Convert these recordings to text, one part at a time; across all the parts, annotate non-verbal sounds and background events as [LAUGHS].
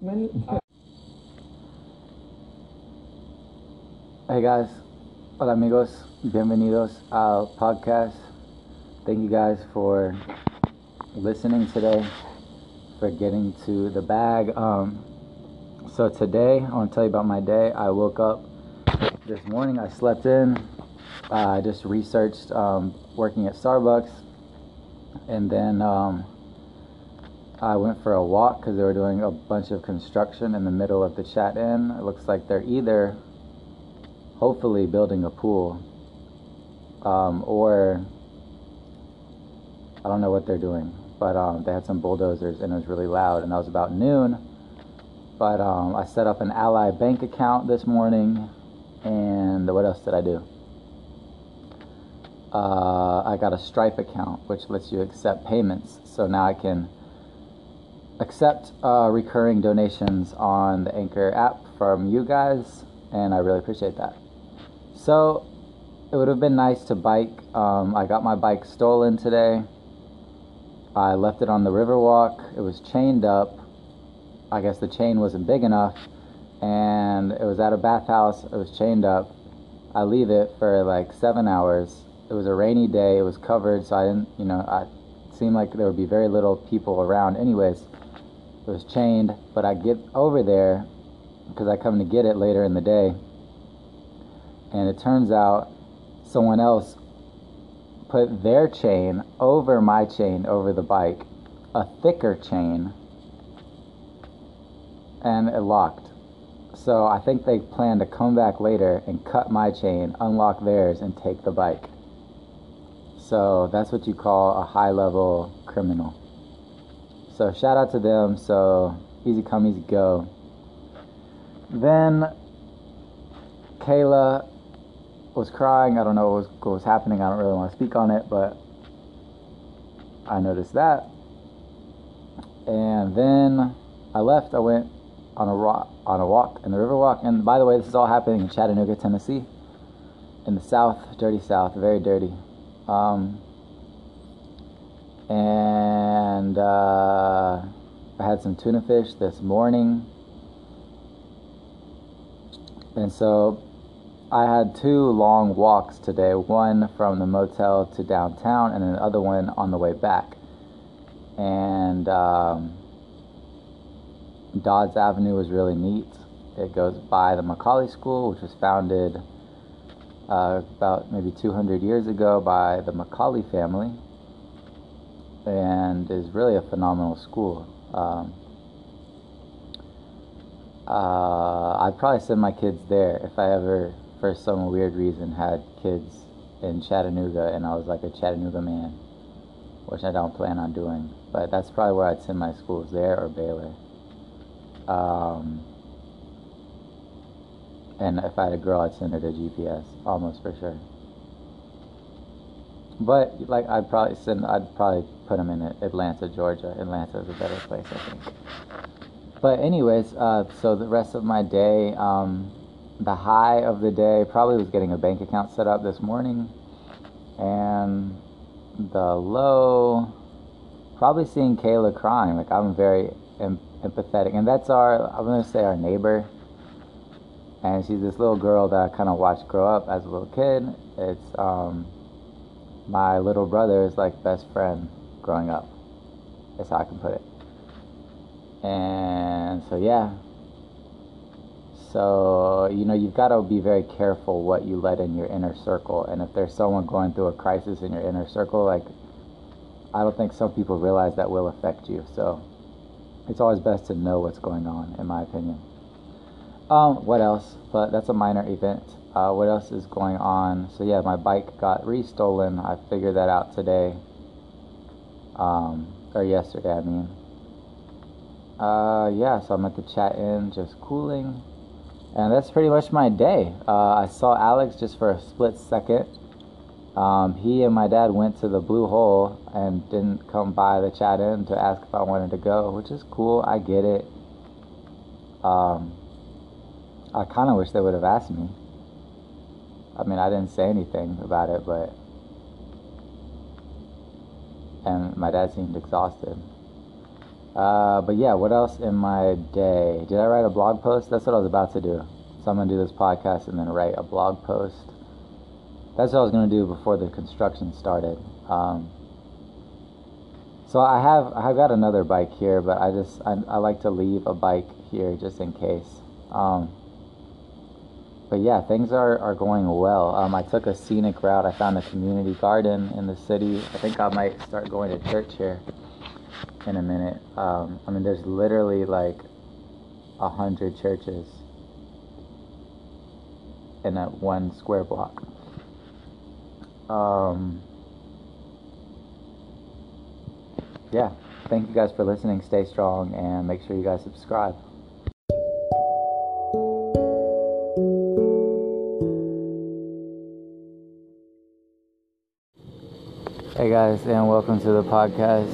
[LAUGHS] Hey guys, hola amigos, bienvenidos al podcast. Thank you guys for listening today, for getting to the bag. Um, so today, I want to tell you about my day. I woke up this morning. I slept in. Uh, I just researched um, working at Starbucks, and then um, I went for a walk because they were doing a bunch of construction in the middle of the Chat Inn. It looks like they're either hopefully building a pool um, or I don't know what they're doing, but um, they had some bulldozers and it was really loud. And that was about noon. But um, I set up an Ally bank account this morning. And what else did I do? Uh, I got a Stripe account, which lets you accept payments. So now I can accept uh, recurring donations on the Anchor app from you guys, and I really appreciate that. So it would have been nice to bike. Um, I got my bike stolen today. I left it on the Riverwalk. It was chained up. I guess the chain wasn't big enough, and it was at a bathhouse. It was chained up. I leave it for like seven hours. It was a rainy day. It was covered, so I didn't, you know, I seemed like there would be very little people around. Anyways, it was chained, but I get over there because I come to get it later in the day, and it turns out someone else put their chain over my chain over the bike, a thicker chain, and it locked. So I think they plan to come back later and cut my chain, unlock theirs, and take the bike. So that's what you call a high level criminal. So shout out to them. So easy come, easy go. Then Kayla was crying. I don't know what was, what was happening. I don't really want to speak on it, but I noticed that. And then I left. I went on a rock, on a walk in the Riverwalk. And by the way, this is all happening in Chattanooga, Tennessee, in the South, dirty South, very dirty. Um, and uh, I had some tuna fish this morning. And so I had two long walks today one from the motel to downtown, and another one on the way back. And um, Dodds Avenue was really neat. It goes by the McCallie School, which was founded uh, about maybe 200 years ago by the McCallie family, and is really a phenomenal school. Um, uh, I'd probably send my kids there if I ever for some weird reason had kids in Chattanooga and I was like a Chattanooga man, which I don't plan on doing. But that's probably where I'd send my schools there or Baylor. Um, and if I had a girl, I'd send her to GPS, almost for sure. But like I'd probably send, I'd probably put them in Atlanta, Georgia. Atlanta is a better place, I think. But anyways, uh, so the rest of my day, um, the high of the day probably was getting a bank account set up this morning, and the low, probably seeing Kayla crying. Like I'm very em- empathetic, and that's our I'm gonna say our neighbor, and she's this little girl that I kind of watched grow up as a little kid. It's um, my little brother is like best friend growing up. That's how I can put it. And so yeah, so, you know, you've got to be very careful what you let in your inner circle. And if there's someone going through a crisis in your inner circle, like, I don't think some people realize that will affect you. So, it's always best to know what's going on, in my opinion. Um, what else? But that's a minor event. Uh, what else is going on? So, yeah, my bike got restolen. I figured that out today. Um, or yesterday, I mean. Uh, yeah, so I'm at the Chat Inn just cooling and that's pretty much my day. Uh, I saw Alex just for a split second. Um, he and my dad went to the Blue Hole and didn't come by the Chat Inn to ask if I wanted to go, which is cool. I get it. Um, I kind of wish they would have asked me. I mean, I didn't say anything about it, but. And my dad seemed exhausted. Uh, but yeah, what else in my day? Did I write a blog post? That's what I was about to do. So I'm gonna do this podcast and then write a blog post. That's what I was gonna do before the construction started. Um, so I have I have got another bike here, but I just I, I like to leave a bike here just in case. Um, but yeah, things are, are going well. Um, I took a scenic route. I found a community garden in the city. I think I might start going to church here in a minute. Um, I mean, there's literally like a hundred churches in that one square block. Um, yeah, thank you guys for listening. Stay strong and make sure you guys subscribe. Guys, and welcome to the podcast.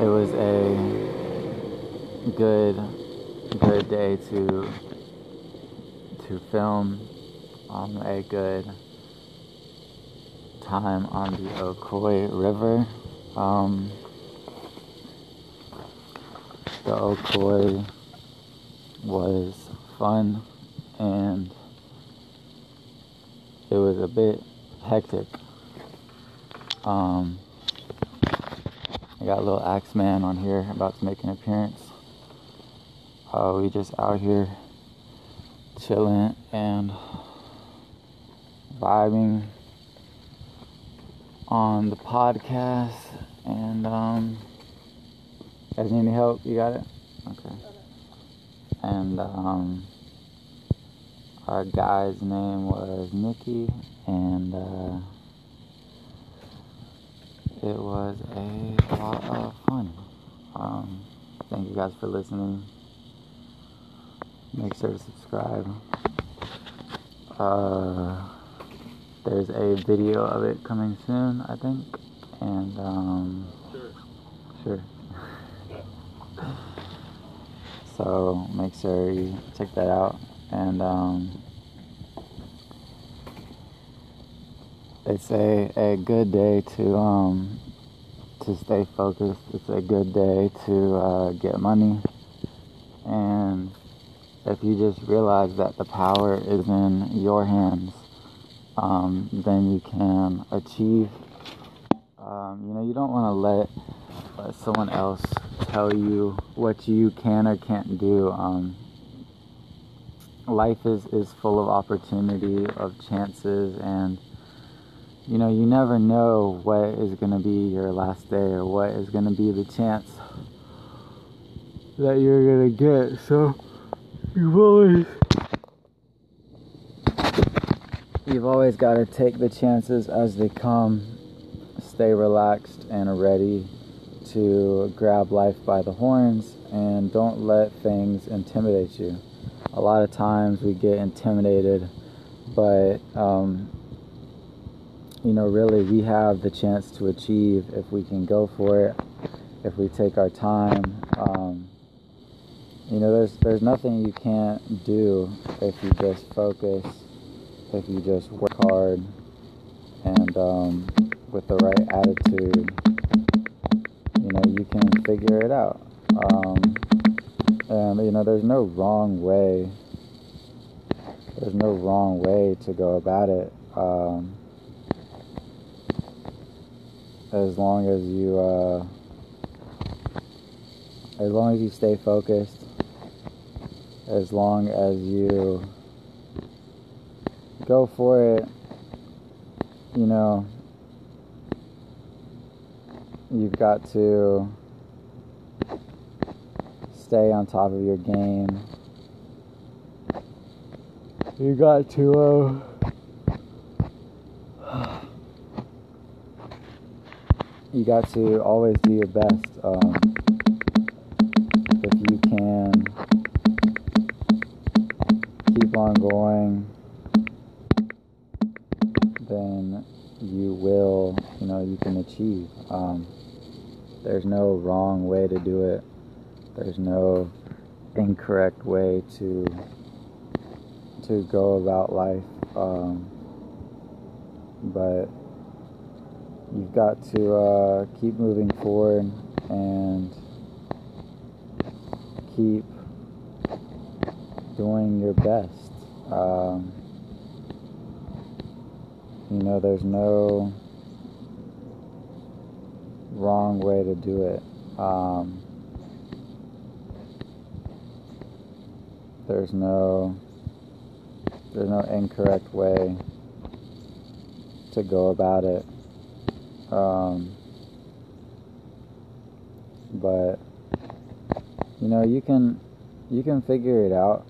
It was a good, good day to to film on a good time on the Ocoee River. Um, the Ocoee was fun and it was a bit hectic. Um, I got a little Axeman on here about to make an appearance. Uh, we just out here chilling and vibing on the podcast. And um, guys need any help? You got it? Okay. And um, our guy's name was Nikki, and uh, it was a lot of fun. Um, thank you guys for listening. Make sure to subscribe. Uh, there's a video of it coming soon, I think. And, um, Sure. sure. [LAUGHS] so make sure you check that out. And, um, it's a, a good day to, um, to stay focused. It's a good day to uh, get money. And if you just realize that the power is in your hands, um, then you can achieve. Um, you know, you don't want to let, someone else tell you what you can or can't do. Um, life is, is full of opportunity, of chances, and you know, you never know what is going to be your last day or what is going to be the chance that you're going to get. So, you've always you've always got to take the chances as they come stay relaxed and ready to grab life by the horns and don't let things intimidate you a lot of times we get intimidated but um, you know really we have the chance to achieve if we can go for it if we take our time. Um, you know there's there's nothing you can't do if you just focus if you just work hard and um, with the right attitude you know you can figure it out. Um, and you know there's no wrong way there's no wrong way to go about it. Um, as long as you uh, as long as you stay focused as long as you go for it you know you've got to stay on top of your game. You got to uh, you got to always do your best um, if you can keep on going then you will you know you can achieve. Um, there's no wrong way to do it. There's no incorrect way to to go about life um, but you've got to uh, keep moving forward and keep doing your best. Um, you know, there's no wrong way to do it. Um, there's no there's no incorrect way to go about it. Um, but you know, you can you can figure it out.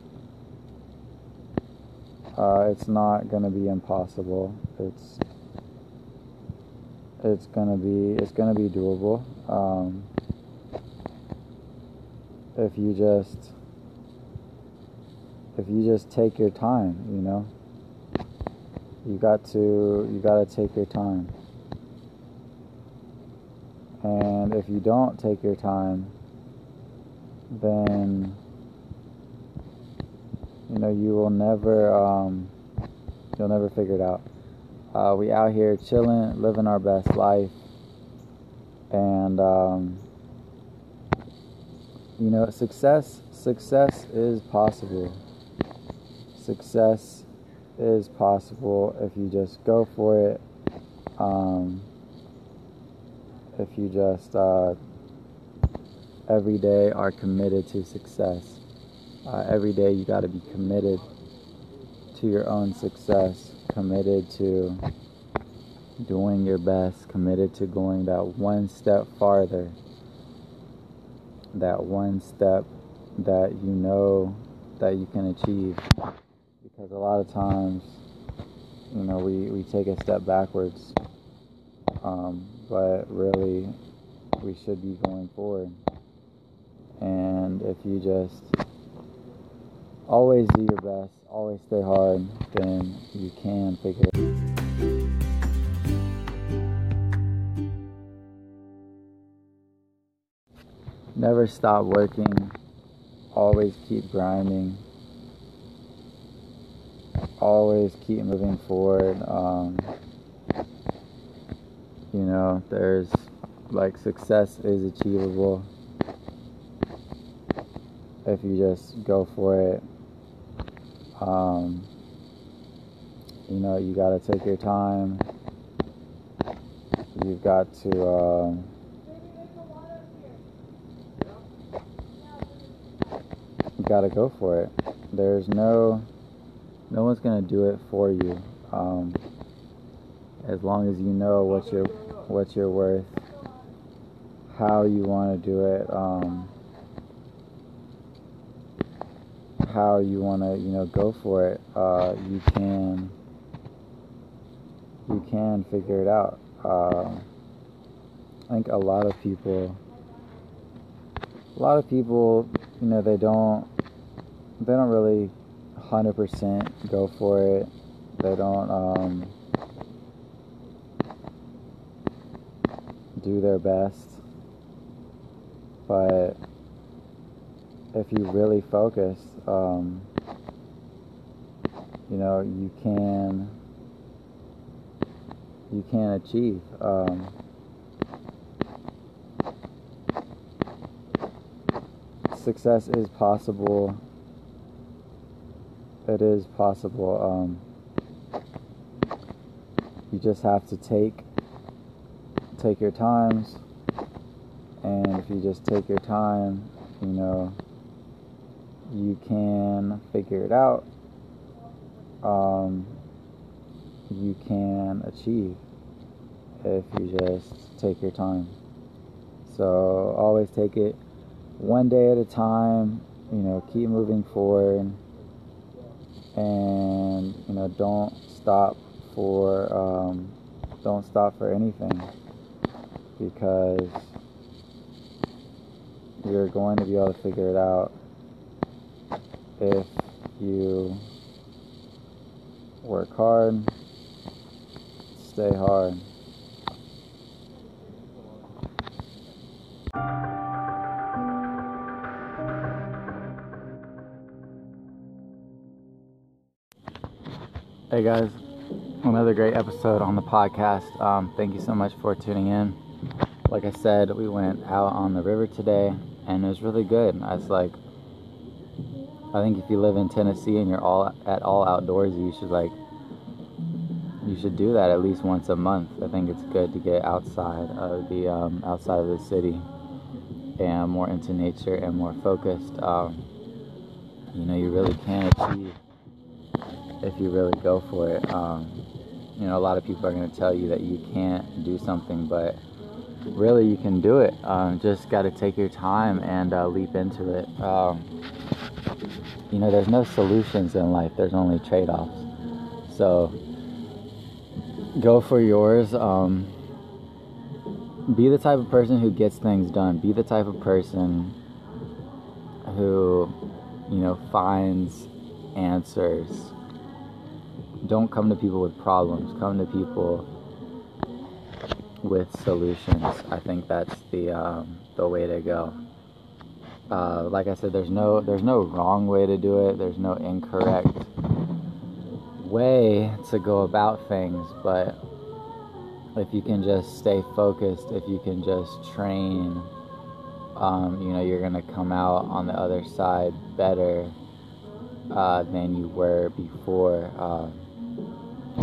Uh, it's not gonna be impossible. It's it's gonna be it's gonna be doable. Um, if you just if you just take your time, you know. You got to you got to take your time. And if you don't take your time, then you know you will never um, you'll never figure it out. Uh, we out here chilling, living our best life, and um, you know success success is possible. Success is possible if you just go for it. Um, if you just uh, every day are committed to success. Uh, every day you got to be committed to your own success, committed to doing your best, committed to going that one step farther, that one step that you know that you can achieve. Because a lot of times, you know, we, we take a step backwards, um, but really we should be going forward. And if you just always do your best, always stay hard, then you can figure it out. Never stop working, always keep grinding, always keep moving forward. Um, you know, there's like success is achievable if you just go for it. Um, you know, you got to take your time. You've got to. Um, you got to go for it. There's no, no one's gonna do it for you. Um, as long as you know what you're, what you're worth, how you want to do it. Um, how you want to you know go for it uh, you can you can figure it out uh, I think a lot of people a lot of people you know they don't they don't really 100% go for it they don't um, do their best but if you really focus, um, you know, you can you can achieve. Um, success is possible. It is possible. Um, you just have to take take your times, and if you just take your time, you know you can figure it out. Um, you can achieve if you just take your time. So always take it one day at a time. You know, keep moving forward, and you know, don't stop for um, don't stop for anything because you're going to be able to figure it out if you work hard, stay hard. Hey guys, another great episode on the podcast. Um, thank you so much for tuning in. Like I said, we went out on the river today, and it was really good. I was like, I think if you live in Tennessee and you're all at all outdoors, you should like, you should do that at least once a month. I think it's good to get outside of the um, outside of the city and more into nature and more focused. Um, you know, you really can achieve if you really go for it. Um, you know, a lot of people are going to tell you that you can't do something, but really you can do it. Um, just got to take your time and uh, leap into it. Um, you know, there's no solutions in life, there's only trade offs. So go for yours. Um, be the type of person who gets things done. Be the type of person who, you know, finds answers. Don't come to people with problems. Come to people with solutions. I think that's the um, the way to go. Uh, like I said, there's no there's no wrong way to do it. There's no incorrect way to go about things. But if you can just stay focused, if you can just train, um, you know, you're gonna come out on the other side better uh, than you were before. Um,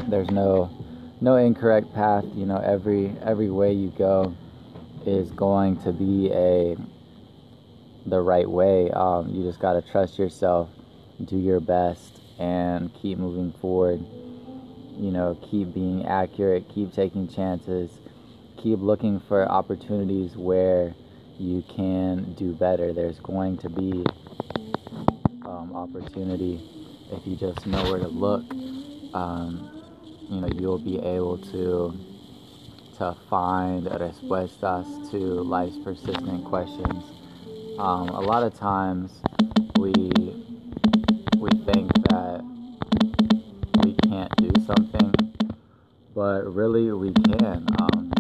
there's no no incorrect path. You know, every every way you go is going to be a the right way. Um, you just got to trust yourself, do your best, and keep moving forward. You know, keep being accurate, keep taking chances, keep looking for opportunities where you can do better. There's going to be um, opportunity if you just know where to look. Um, you know, you'll be able to to find respuestas to life's persistent questions. Um, a lot of times we we think that we can't do something, but really we can. Um,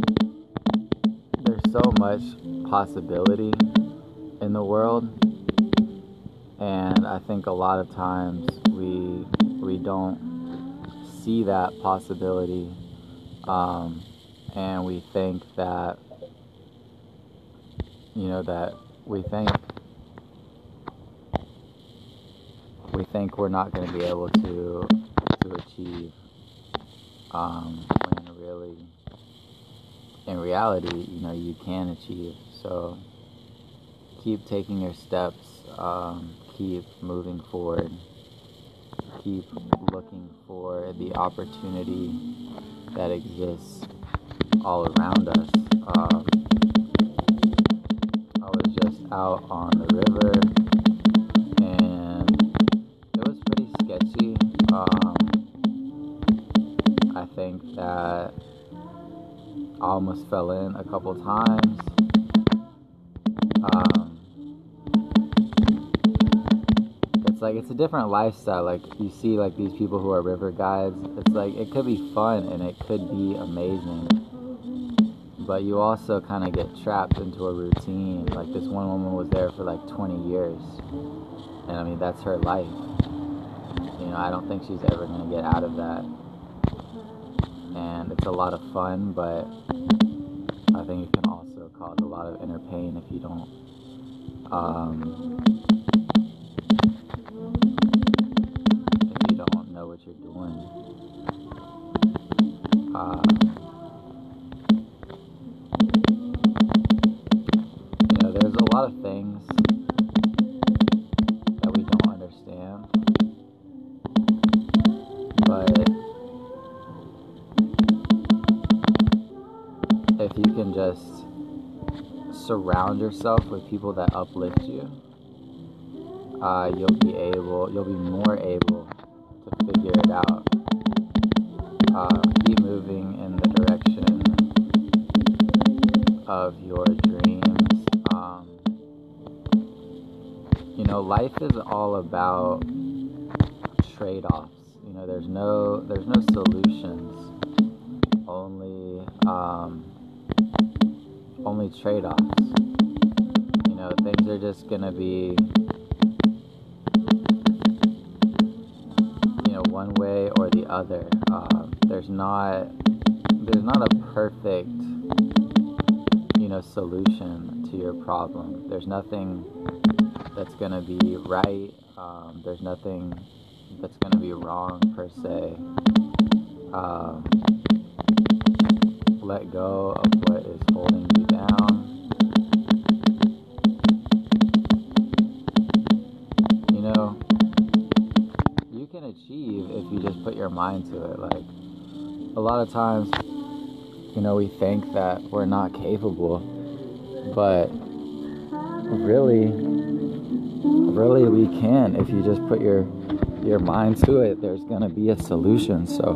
there's so much possibility in the world, and I think a lot of times we we don't see that possibility um, and we think that you know that we think we think we're not going to be able to to achieve um, when really in reality you know you can achieve. So keep taking your steps um, keep moving forward keep looking for the opportunity that exists all around us. Um, I was just out on the river and it was pretty sketchy. Um, I think that I almost fell in a couple times. Like it's a different lifestyle. Like you see like these people who are river guides. It's like it could be fun and it could be amazing. But you also kind of get trapped into a routine. Like this one woman was there for like 20 years. And I mean that's her life. You know, I don't think she's ever going to get out of that. And it's a lot of fun, but I think it can also cause a lot of inner pain if you don't um, what you're doing. Uh, you know, there's a lot of things that we don't understand, but if you can just surround yourself with people that uplift you, uh, you'll be able, you'll be more able to figure it out. Uh, keep moving in the direction of your dreams. Um, you know, life is all about trade-offs. You know, there's no there's no solutions. Only um, only trade-offs. You know, things are just gonna be other. Uh, there's not there's not a perfect you know, solution to your problem. There's nothing that's to be right. Um, there's nothing that's to be wrong per se. Um, let go of what is holding you down. Mind to it. Like, a lot of times, you know, we think that we're not capable, but really, really we can. If you just put your your mind to it there's to be a solution. So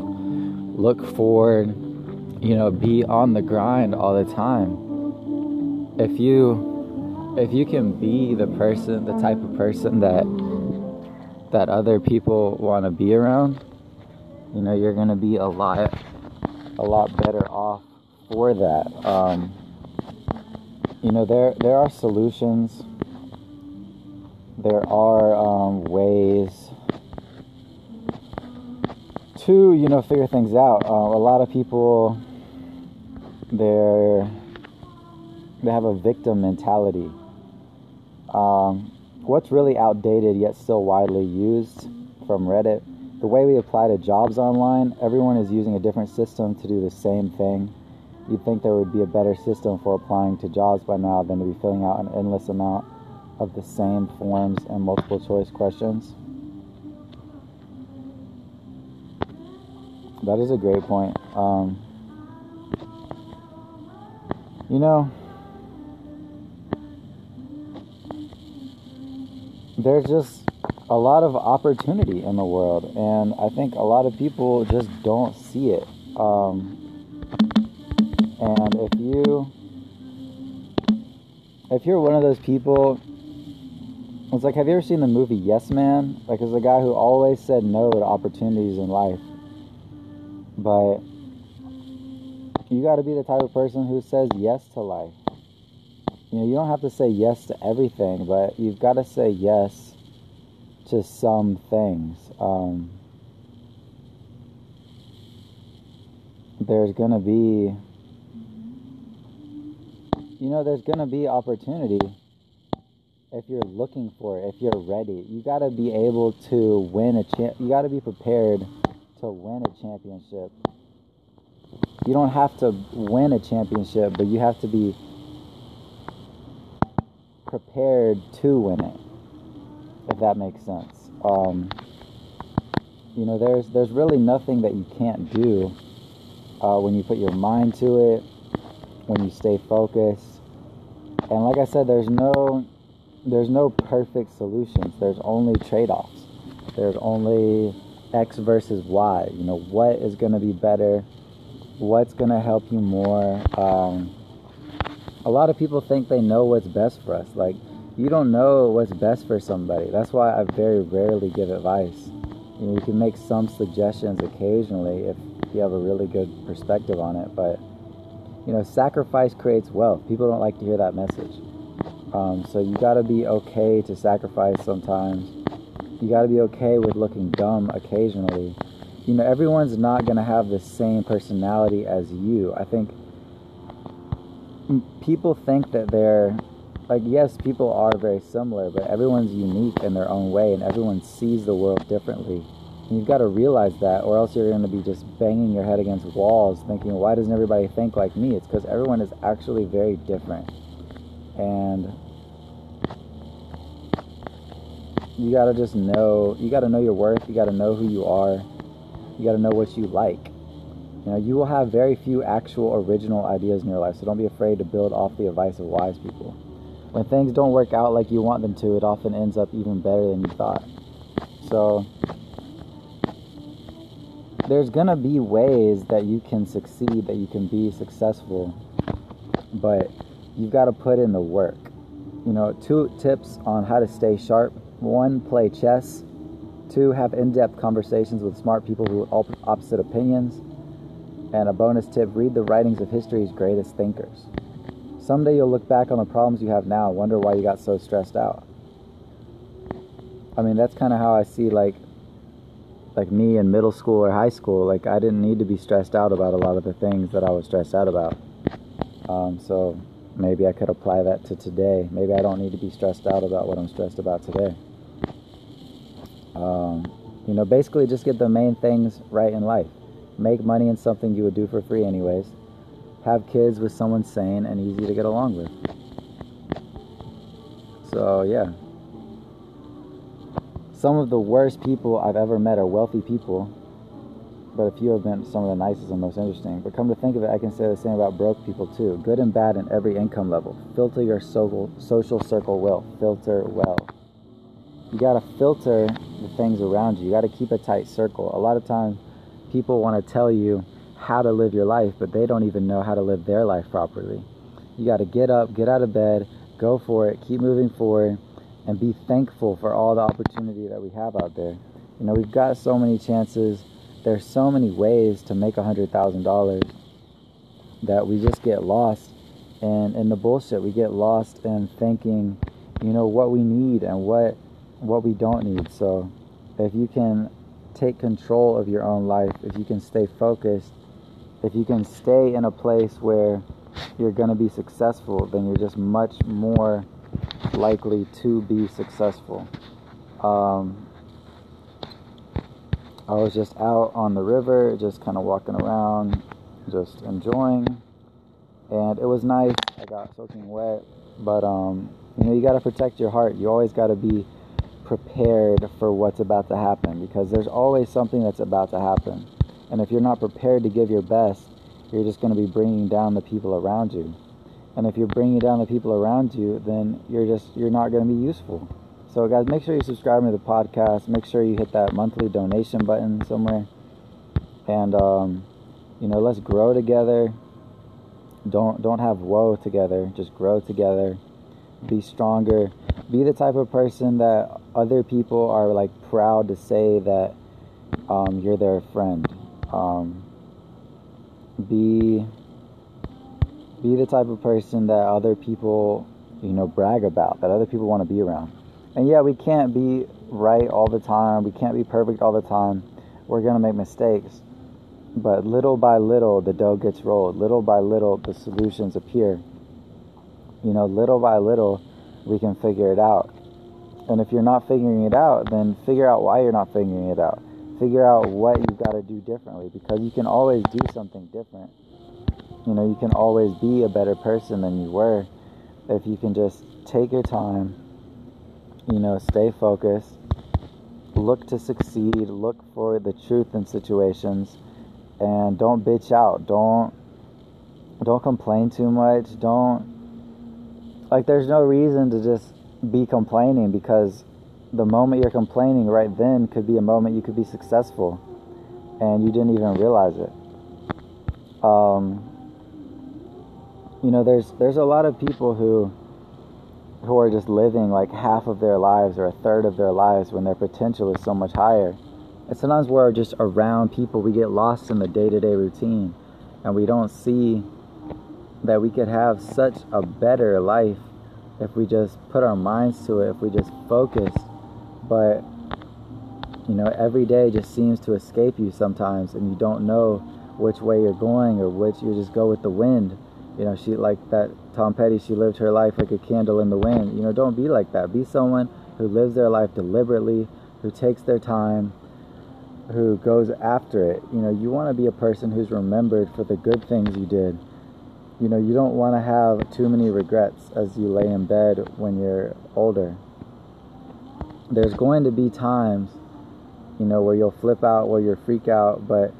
look forward you know be on the grind all the time. If you if you can be the person the type of person that that other people want to be around you know you're to be a lot a lot better off for that. Um, you know there there are solutions. There are um, ways to you know figure things out. Uh, a lot of people they're they have a victim mentality. Um, what's really outdated yet still widely used from reddit the way we apply to jobs online everyone is using a different system to do the same thing you'd think there would be a better system for applying to jobs by now than to be filling out an endless amount of the same forms and multiple choice questions? That is a great point. Um, you know, there's just a lot of opportunity in the world, and I think a lot of people just don't see it. Um, and if you if you're one of those people it's like, have you ever seen the movie Yes Man? Like, there's a guy who always said no to opportunities in life. But you got to be the type of person who says yes to life. You know, you don't have to say yes to everything, but you've got to say yes to some things. Um, there's going to be, you know, there's going to be opportunity if you're looking for it, if you're ready, you got to be able to win a champ. You got to be prepared to win a championship. You don't have to win a championship, but you have to be prepared to win it. If that makes sense. Um, you know, there's there's really nothing that you can't do uh, when you put your mind to it, when you stay focused. And like I said, there's no there's no perfect solutions. There's only trade-offs. There's only X versus Y. You know, what is going to be better? What's going to help you more? Um, a lot of people think they know what's best for us. Like, you don't know what's best for somebody. That's why I very rarely give advice. You know, you can make some suggestions occasionally if you have a really good perspective on it, but you know, sacrifice creates wealth. People don't like to hear that message. Um, so you got to be okay to sacrifice sometimes. You got to be okay with looking dumb occasionally. You know, everyone's not going to have the same personality as you. I think people think that they're like yes people are very similar but everyone's unique in their own way and everyone sees the world differently. And you've got to realize that or else you're going to be just banging your head against walls thinking why doesn't everybody think like me? It's because everyone is actually very different. And you gotta just know you gotta know your worth you gotta know who you are you gotta know what you like. You know you will have very few actual original ideas in your life so don't be afraid to build off the advice of wise people when things don't work out like you want them to it often ends up even better than you thought so there's gonna be ways that you can succeed that you can be successful but you've got to put in the work. You know, two tips on how to stay sharp. One, play chess. Two, have in depth conversations with smart people who have opposite opinions. And a bonus tip read the writings of history's greatest thinkers. Someday you'll look back on the problems you have now and wonder why you got so stressed out. I mean, that's kind of how I see like like me in middle school or high school. Like I didn't need to be stressed out about a lot of the things that I was stressed out about. Um, so maybe I could apply that to today. Maybe I don't need to be stressed out about what I'm stressed about today. Um, you know, basically just get the main things right in life. Make money in something you would do for free, anyways. Have kids with someone sane and easy to get along with. So, yeah. Some of the worst people I've ever met are wealthy people but a few have been some of the nicest and most interesting. But come to think of it, I can say the same about broke people too. Good and bad in every income level. Filter your social social circle well. Filter well. You gotta filter the things around you. You gotta keep a tight circle. A lot of times, people want to tell you how to live your life, but they don't even know how to live their life properly. You gotta get up, get out of bed, go for it, keep moving forward, and be thankful for all the opportunity that we have out there. You know, we've got so many chances there's so many ways to make a hundred thousand dollars that we just get lost and in the bullshit we get lost in thinking you know what we need and what what we don't need so if you can take control of your own life if you can stay focused if you can stay in a place where you're going to be successful then you're just much more likely to be successful um, I was just out on the river, just kind of walking around, just enjoying, and it was nice. I got soaking wet, but um, you know, you got to protect your heart. You always got to be prepared for what's about to happen because there's always something that's about to happen. And if you're not prepared to give your best, you're just going to be bringing down the people around you. And if you're bringing down the people around you, then you're just you're not going to be useful. So, guys, make sure you subscribe to the podcast. Make sure you hit that monthly donation button somewhere. And, um, you know, let's grow together. Don't don't have woe together. Just grow together. Be stronger. Be the type of person that other people are like proud to say that um, you're their friend. Um, be be the type of person that other people, you know, brag about. That other people want to be around. And yeah, we can't be right all the time. We can't be perfect all the time. We're going to make mistakes. But little by little, the dough gets rolled. Little by little, the solutions appear. You know, little by little, we can figure it out. And if you're not figuring it out, then figure out why you're not figuring it out. Figure out what you've got to do differently because you can always do something different. You know, you can always be a better person than you were if you can just take your time you know, stay focused, look to succeed, look for the truth in situations, and don't bitch out. Don't don't complain too much. Don't like there's no reason to just be complaining because the moment you're complaining right then could be a moment you could be successful and you didn't even realize it. Um, you know, there's there's a lot of people who who are just living like half of their lives or a third of their lives when their potential is so much higher. And sometimes we're just around people, we get lost in the day to day routine and we don't see that we could have such a better life if we just put our minds to it, if we just focus. But, you know, every day just seems to escape you sometimes and you don't know which way you're going or which you just go with the wind you know, she like that Tom Petty, she lived her life like a candle in the wind. You know, don't be like that. Be someone who lives their life deliberately, who takes their time, who goes after it. You know, you want to be a person who's remembered for the good things you did. You know, you don't want to have too many regrets as you lay in bed when you're older. There's going to be times, you know, where you'll flip out, where you'll freak out, but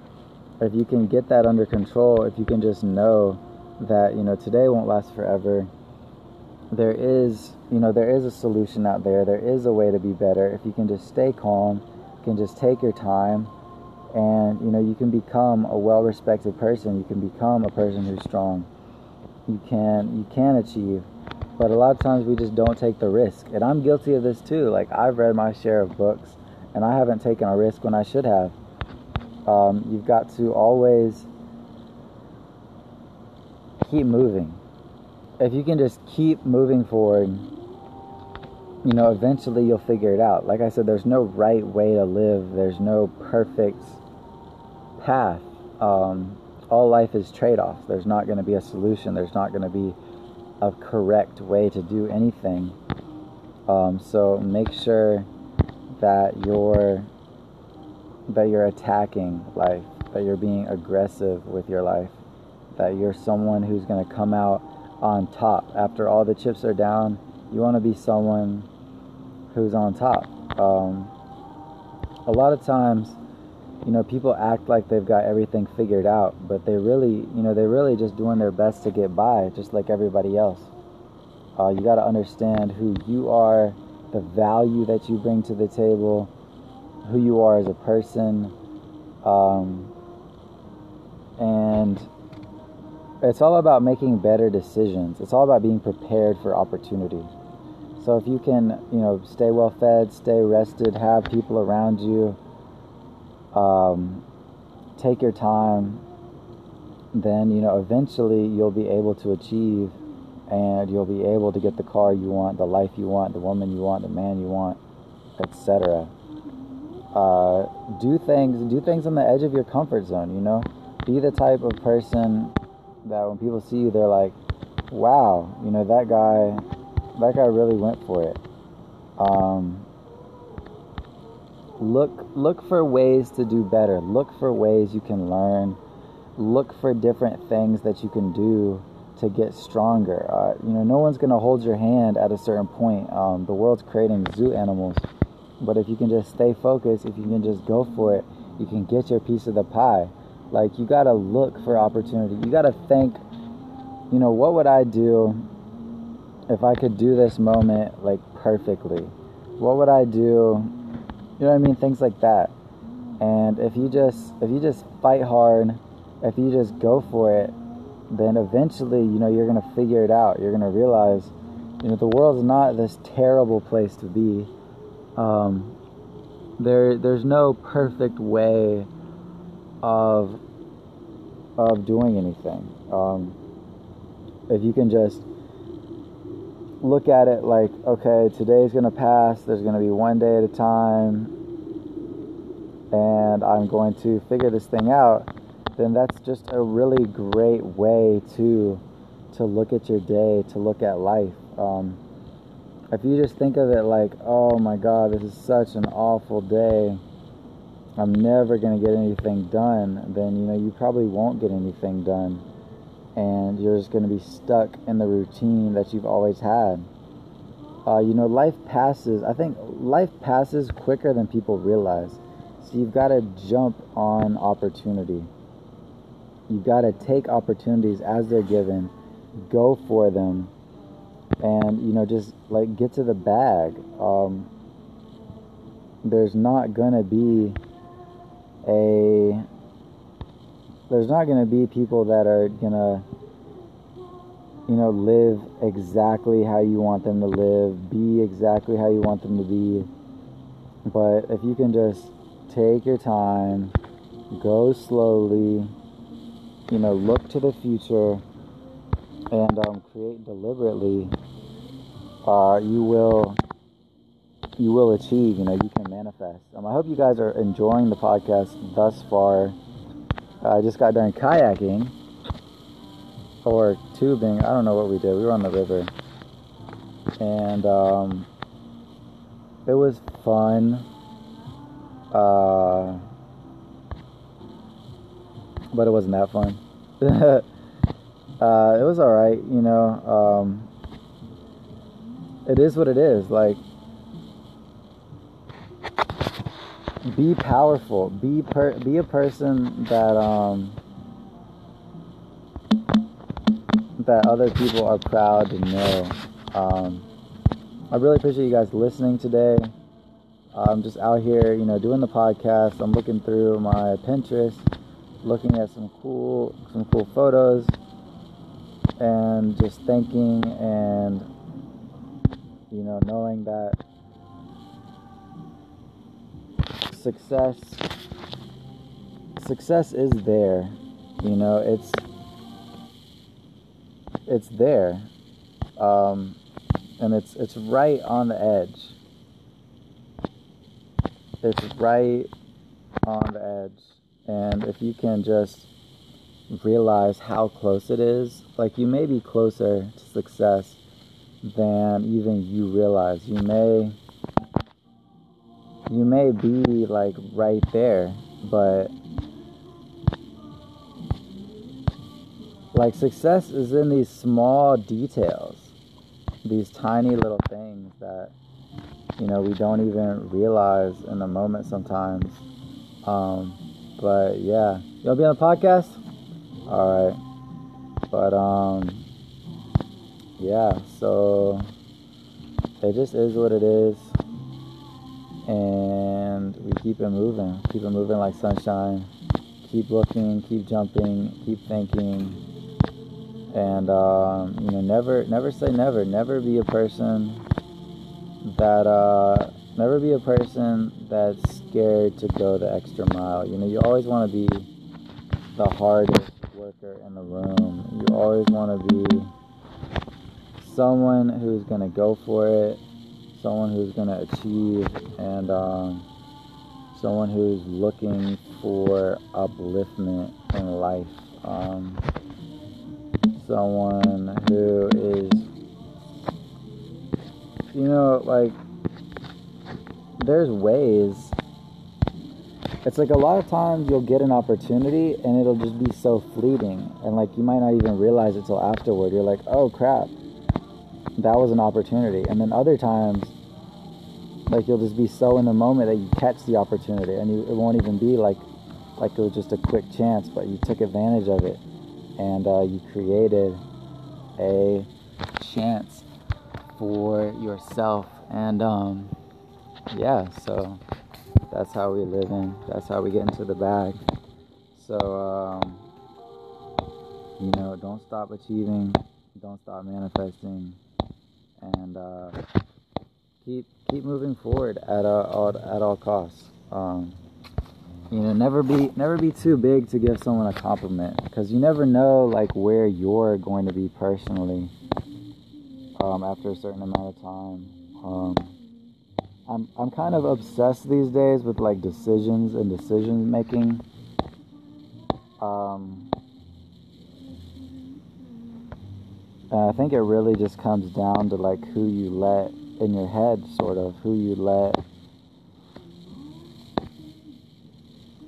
if you can get that under control, if you can just know that you know today won't last forever there is you know there is a solution out there. There is a way to be better. If you can just stay calm you can just take your time and you know you can become a well-respected person. You can become a person who's strong. You can you can achieve but a lot of times we just don't take the risk and i'm guilty of this too like i've read my share of books and i haven't taken a risk when i should have um, you've got to always keep moving. If you can just keep moving forward, you know, eventually you'll figure it out. Like I said, there's no right way to live, there's no perfect path. Um, all life is trade offs. There's not going to be a solution, there's not going to be a correct way to do anything. Um, so make sure that you're that you're attacking life, that you're being aggressive with your life, that you're someone who's going to come out on top after all the chips are down. You want to be someone who's on top. Um, a lot of times, you know, people act like they've got everything figured out, but they really, you know, they're really just doing their best to get by, just like everybody else. Uh, you got to understand who you are, the value that you bring to the table, who you are as a person, um, and it's all about making better decisions. It's all about being prepared for opportunity. So if you can, you know, stay well fed, stay rested, have people around you, um, take your time, then you know eventually you'll be able to achieve, and you'll be able to get the car you want, the life you want, the woman you want, the man you want, etc. Uh, do things, do things on the edge of your comfort zone. You know, be the type of person that when people see you, they're like, "Wow, you know that guy." that guy really went for it. Um, look look for ways to do better. Look for ways you can learn. Look for different things that you can do to get stronger. Uh, you know, no one's gonna hold your hand at a certain point. Um, the world's creating zoo animals, but if you can just stay focused, if you can just go for it, you can get your piece of the pie. Like you gotta look for opportunity. You gotta think. You know, what would I do if I could do this moment like perfectly, what would I do? You know what I mean? Things like that. And if you just if you just fight hard, if you just go for it, then eventually, you know, you're gonna figure it out. You're gonna realize, you know, the world's not this terrible place to be. Um, there, there's no perfect way of of doing anything. Um, if you can just look at it like, okay, today's going to pass, there's going to be one day at a time, and I'm going to figure this thing out, then that's just a really great way to to look at your day, to look at life. Um, if you just think of it like, oh my God, this is such an awful day, I'm never going to get anything done, then you know you probably won't get anything done and you're just going to be stuck in the routine that you've always had. Uh, you know, life passes. I think life passes quicker than people realize. So you've got to jump on opportunity. You've got to take opportunities as they're given, go for them, and you know, just like get to the bag. Um, there's not gonna be a there's not going to be people that are going to you know live exactly how you want them to live be exactly how you want them to be. But if you can just take your time go slowly you know look to the future and um, create deliberately uh, you will you will achieve you know you can manifest. Um, i hope you guys are enjoying the podcast thus far. I just got done kayaking or tubing. I don't know what we did. We were on the river, and um, it was fun. Uh, but it wasn't that fun. [LAUGHS] uh, it was all right, you know. Um, it is what it is. Like be powerful. Be per, be a person that um that other people are proud to know. Um, I really appreciate you guys listening today. I'm just out here, you know, doing the podcast. I'm looking through my Pinterest, looking at some cool some cool photos, and just thinking and you know knowing that success success is there you know it's it's there um, and it's it's right on the edge it's right on the edge and if you can just realize how close it is. Like you may be closer to success than even you realize. You may you may be like right there, but like success is in these small details. These tiny little things that you know we don't even realize in the moment sometimes. Um, but yeah, you'll be on the podcast. All right, but um, yeah. So it just is what it is, and we keep it moving. Keep it moving like sunshine. Keep looking. Keep jumping. Keep thinking. And um, you know, never, never say never. Never be a person that uh, never be a person that's scared to go the extra mile. You know, you always want to be the hardest worker in the room. You always want to be someone who's going to go for it, someone who's going to achieve, and um, someone who's looking for upliftment in life. Um, someone who is, you know, like, there's ways. It's like a lot of times you'll get an opportunity and it'll just be so fleeting and like you might not even realize it till afterward. You're like oh crap. That was an opportunity. And then other times like you'll just be so in the moment that you catch the opportunity and you, it won't even be like like it was just a quick chance but you took advantage of it and uh, you created a chance for yourself and um, yeah so that's how we live in. That's how we get into the bag. So, um, you know, don't stop achieving. Don't stop manifesting, and uh, keep keep moving forward at all at all costs. Um, you know, never be never be too big to give someone a compliment because you never know like where you're going to be personally um, after a certain amount of time. Um, I'm I'm kind of obsessed these days with like decisions and decision making. Um, I think it really just comes down to like who you let in your head, sort of who you let.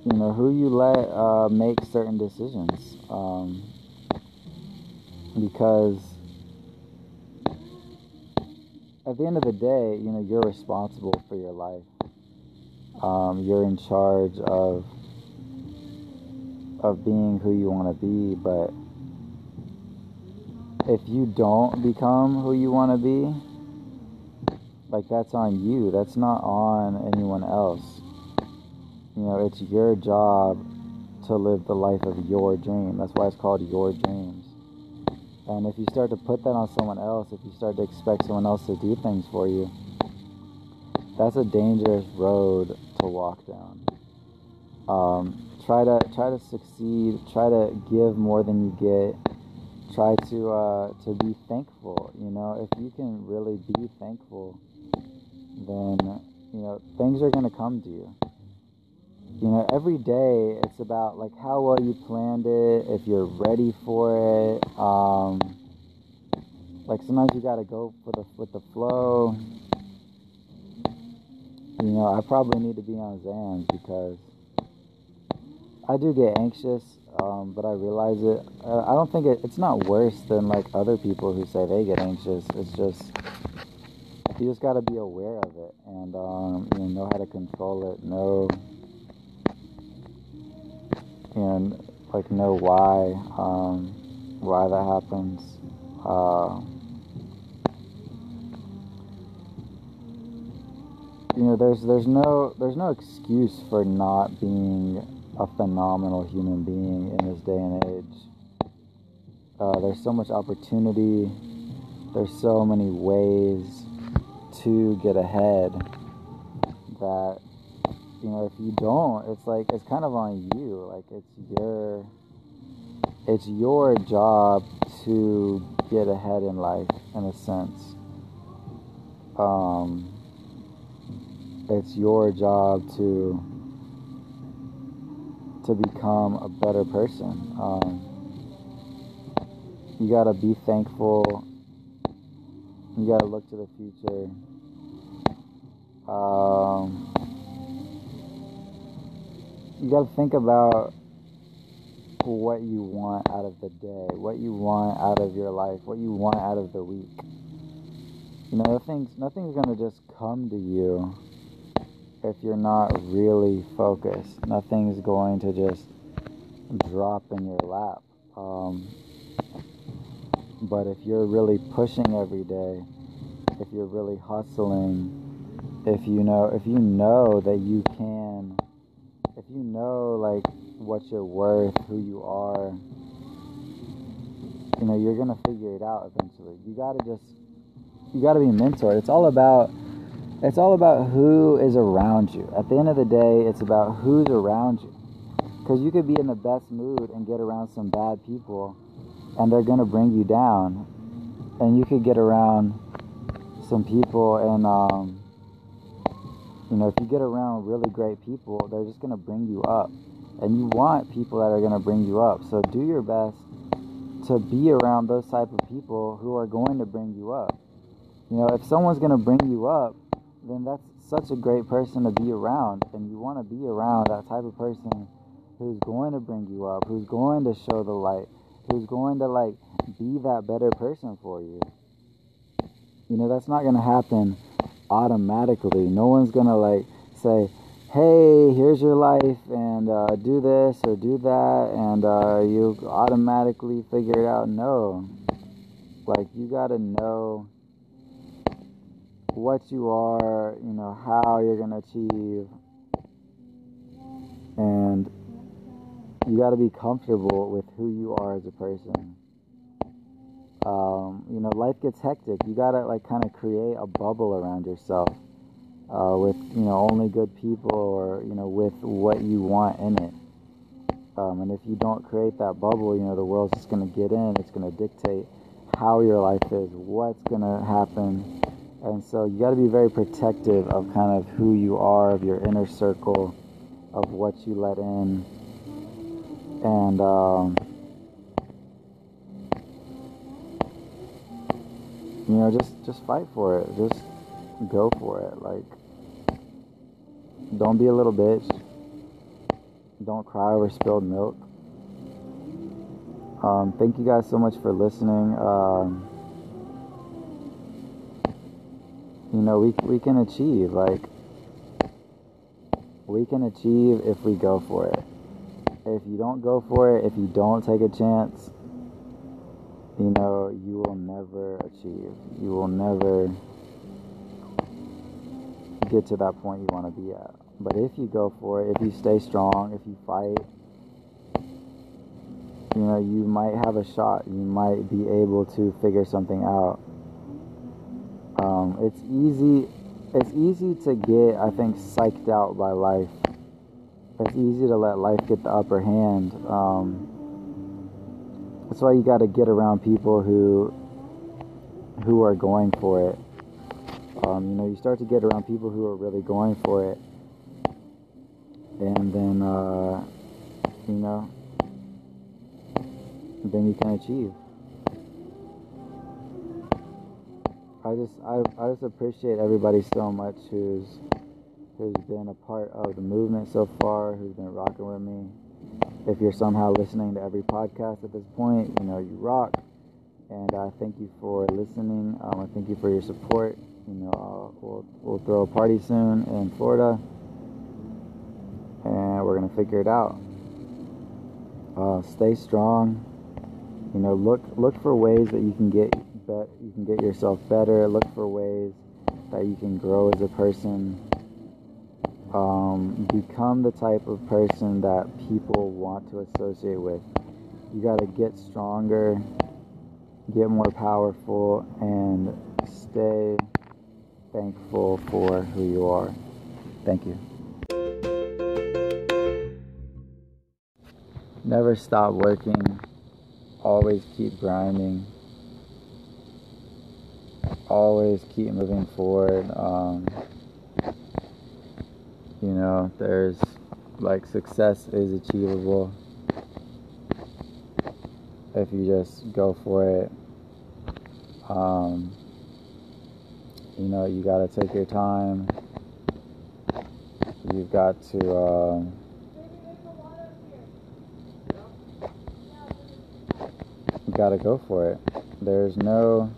You know who you let uh, make certain decisions, um, because at the end of the day, you know, you're responsible for your life. Um, you're in charge of of being who you want to be, but if you don't become who you want to be, like that's on you. That's not on anyone else. You know, it's your job to live the life of your dream. That's why it's called your dreams. And if you start to put that on someone else, if you start to expect someone else to do things for you, that's a dangerous road to walk down. Um, try to try to succeed. Try to give more than you get. Try to uh, to be thankful. You know, if you can really be thankful, then you know things are going to come to you you know, every day it's about like how well you planned it, if you're ready for it. Um, like sometimes you gotta go for the with the flow. You know, I probably need to be on Xans because I do get anxious, um, but I realize it. Uh, I don't think it, it's not worse than like other people who say they get anxious. It's just you just got to be aware of it and um, you know, know how to control it. Know and like know why um, why that happens. Uh, you know, there's there's no there's no excuse for not being a phenomenal human being in this day and age. Uh, there's so much opportunity. There's so many ways to get ahead that you know, if you don't, it's like it's kind of on you. Like it's your it's your job to get ahead in life in a sense. Um, it's your job to to become a better person. Um, you gotta be thankful. You gotta look to the future. Um, you gotta think about what you want out of the day, what you want out of your life, what you want out of the week. You know, nothing's nothing's gonna just come to you if you're not really focused. Nothing's going to just drop in your lap. Um, but if you're really pushing every day, if you're really hustling, if you know if you know that you can if you know like what you're worth, who you are, you know, you're gonna figure it out eventually. You gotta just you gotta be mentored. It's all about it's all about who is around you. At the end of the day, it's about who's around you. Because you could be in the best mood and get around some bad people, and they're gonna bring you down. And you could get around some people, and um, you know, if you get around really great people, they're just gonna bring you up. And you want people that are gonna bring you up. So do your best to be around those type of people who are going to bring you up. You know, if someone's gonna bring you up, then that's such a great person to be around. And you want to be around that type of person who's going to bring you up, who's going to show the light, who's going to like be that better person for you. You know, that's not going to happen automatically. No one's going to like say, hey, here's your life, and uh, do this or do that, and uh, you automatically figure it out. No. Like, you got to know what you are, you know, how you're to achieve. And you got to be comfortable with who you are as a person. Um, you know, life gets hectic. You got to like kind of create a bubble around yourself uh, with, you know, only good people or, you know, with what you want in it. Um, and if you don't create that bubble, you know, the world's just to get in. It's to dictate how your life is, what's to happen and so you got to be very protective of kind of who you are, of your inner circle, of what you let in. And um, you know, just just fight for it. Just go for it. Like, don't be a little bitch. Don't cry over spilled milk. Um, thank you guys so much for listening. Um, you know, we, we can achieve. Like, we can achieve if we go for it. If you don't go for it, if you don't take a chance, you know, you will never achieve. You will never get to that point you want to be at. But if you go for it, if you stay strong, if you fight, you know, you might have a shot. You might be able to figure something out. Um, it's easy. It's easy to get, I think, psyched out by life. It's easy to let life get the upper hand. Um, that's why you got to get around people who who are going for it. Um, you know, you start to get around people who are really going for it, and then uh, you know, then you can achieve. I just I, I just appreciate everybody so much who's who's been a part of the movement so far, who's been rocking with me. If you're somehow listening to every podcast at this point, you know you rock. And I thank you for listening. Um, I thank you for your support. You know, uh, we'll we'll throw a party soon in Florida, and we're gonna figure it out. Uh, stay strong. You know, look look for ways that you can get bet you can get yourself better. Look for ways that you can grow as a person. Um, become the type of person that people want to associate with. You got to get stronger, get more powerful, and stay thankful for who you are. Thank you. Never stop working, always keep grinding always keep moving forward. Um, you know, there's like success is achievable. if you just go for it. Um, you know, you got to take your time. You've got to. Uh, you got to go for it. There's no.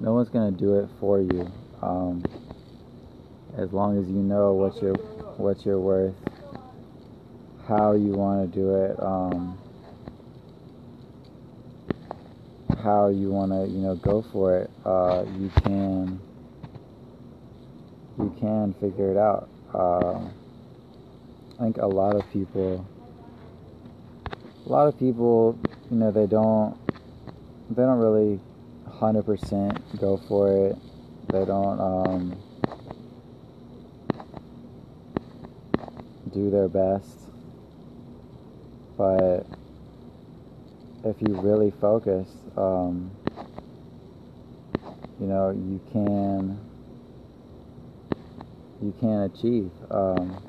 No one's gonna do it for you. Um, as long as you know what you're what you're worth, how you want to do it, um, how you want to you know go for it. Uh, you can you can figure it out. Uh, I think a lot of people, a lot of people, you know, they don't they don't really 100% go for it. They don't um, do their best. But if you really focus, um, you know, you can you can achieve. Um,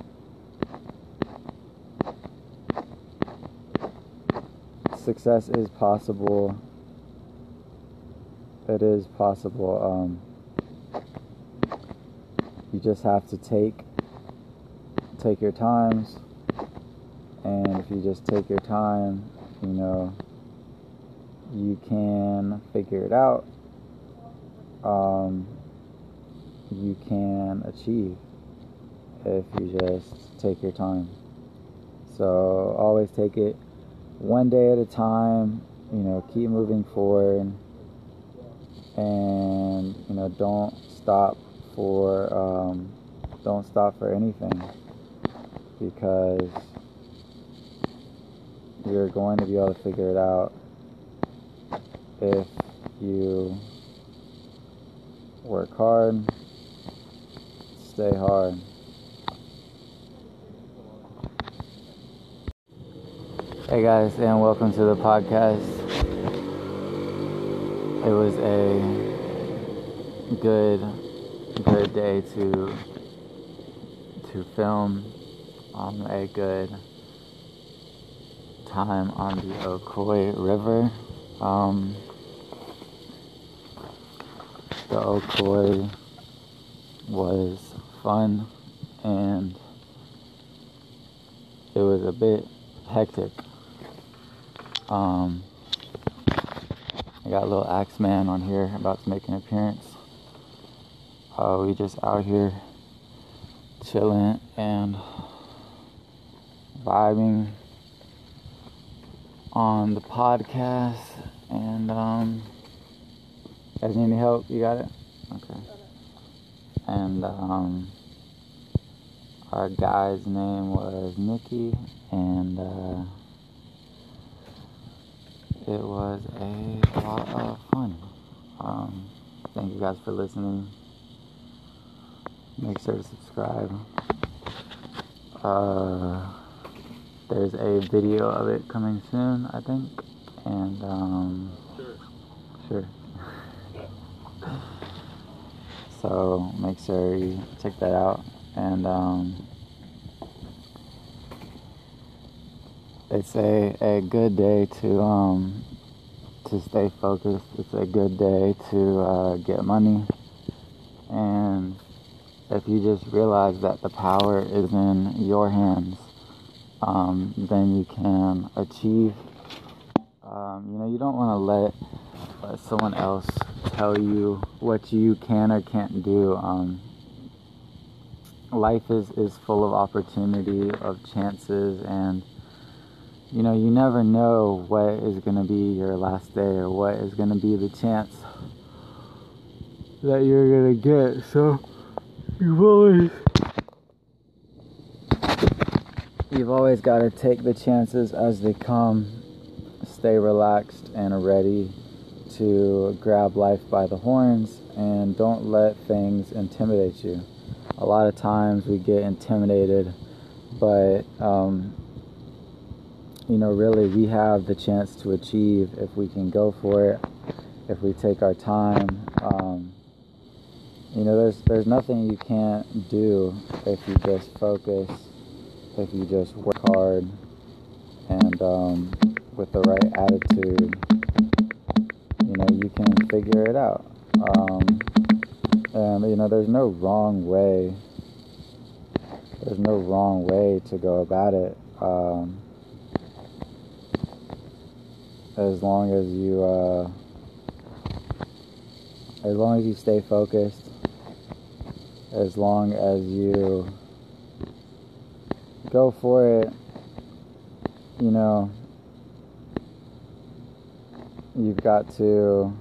success is possible it is possible. Um, you just have to take take your times, and if you just take your time, you know, you can figure it out. Um, you can achieve if you just take your time. So always take it one day at a time. You know, keep moving forward and you know don't stop for um, don't stop for anything because you're going to be able to figure it out if you work hard stay hard. Hey guys and welcome to the podcast. It was a good good day to to film on a good time on the Ocoee River. Um, the Ocoee was fun and it was a bit hectic. Um, I got a little Axeman on here about to make an appearance. Uh, we just out here chilling and vibing on the podcast. And um, guys need any help? You got it? Okay. And um, our guy's name was Nikki, and. Uh, it was a lot of fun. Um, thank you guys for listening. Make sure to subscribe. Uh, there's a video of it coming soon, I think. And, um, sure. Sure. [LAUGHS] so make sure you check that out. And, um, it's a, a good day to um, to stay focused. It's a good day to uh, get money, and if you just realize that the power is in your hands, um, then you can achieve. Um, you know, you don't want to let, someone else tell you what you can or can't do. Um, life is, is full of opportunity, of chances, and you know, you never know what is going to be your last day or what is going to be the chance that you're going to get. So, you've always you've always got to take the chances as they come. Stay relaxed and ready to grab life by the horns and don't let things intimidate you. A lot of times we get intimidated, but um, you know, really we have the chance to achieve if we can go for it, if we take our time. Um, you know, there's there's nothing you can't do if you just focus, if you just work hard, and um, with the right attitude, you know, you can figure it out. Um, and you know, there's no wrong way. There's no wrong way to go about it. Um, as long as you, uh, as long as you stay focused, as long as you go for it, you know, you've got to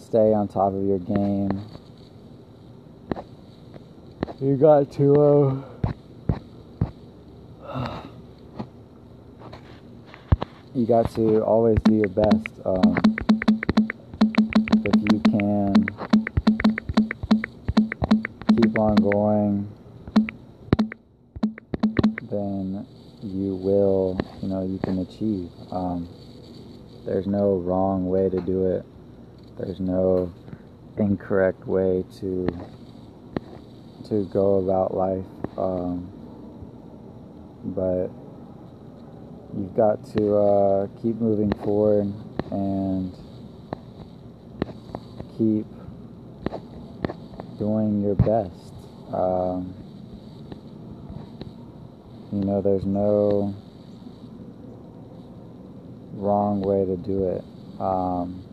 stay on top of your game. You got to, uh, you got to always do your best. Um, achieve. Um, there's no wrong way to do it. There's no incorrect way to to go about life. Um, but you've got to uh, keep moving forward and keep doing your best. Um, you know, there's no wrong way to do it. Um,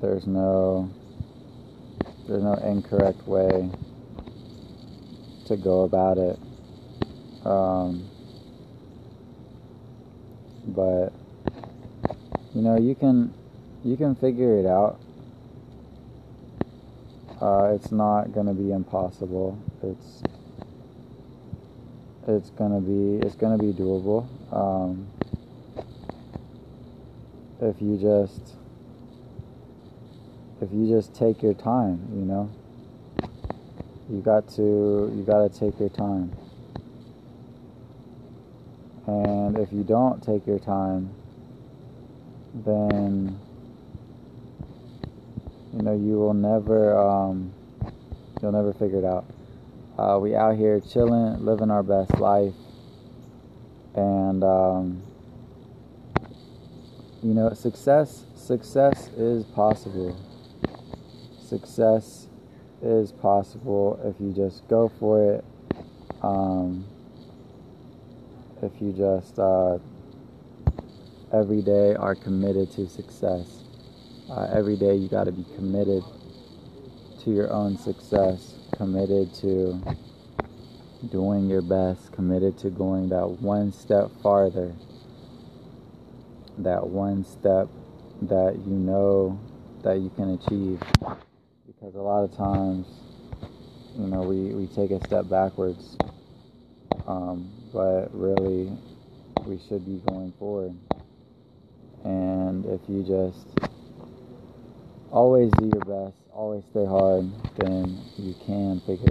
there's no there's no incorrect way to go about it. Um, but you know, you can you can figure it out. Uh, it's not gonna be impossible. It's it's gonna be it's gonna be doable. Um, if you just if you just take your time, you know. You got to you got to take your time. And if you don't take your time, then you know you will never um, you'll never figure it out. Uh, we out here chilling, living our best life, and um, you know success success is possible. Success is possible if you just go for it. Um, if you just uh, every day are committed to success. Uh, every day you got to be committed to your own success, committed to doing your best, committed to going that one step farther, that one step that you know that you can achieve. Because a lot of times, you know, we, we take a step backwards, um, but really we should be going forward. And if you just always do your best, always stay hard, then you can figure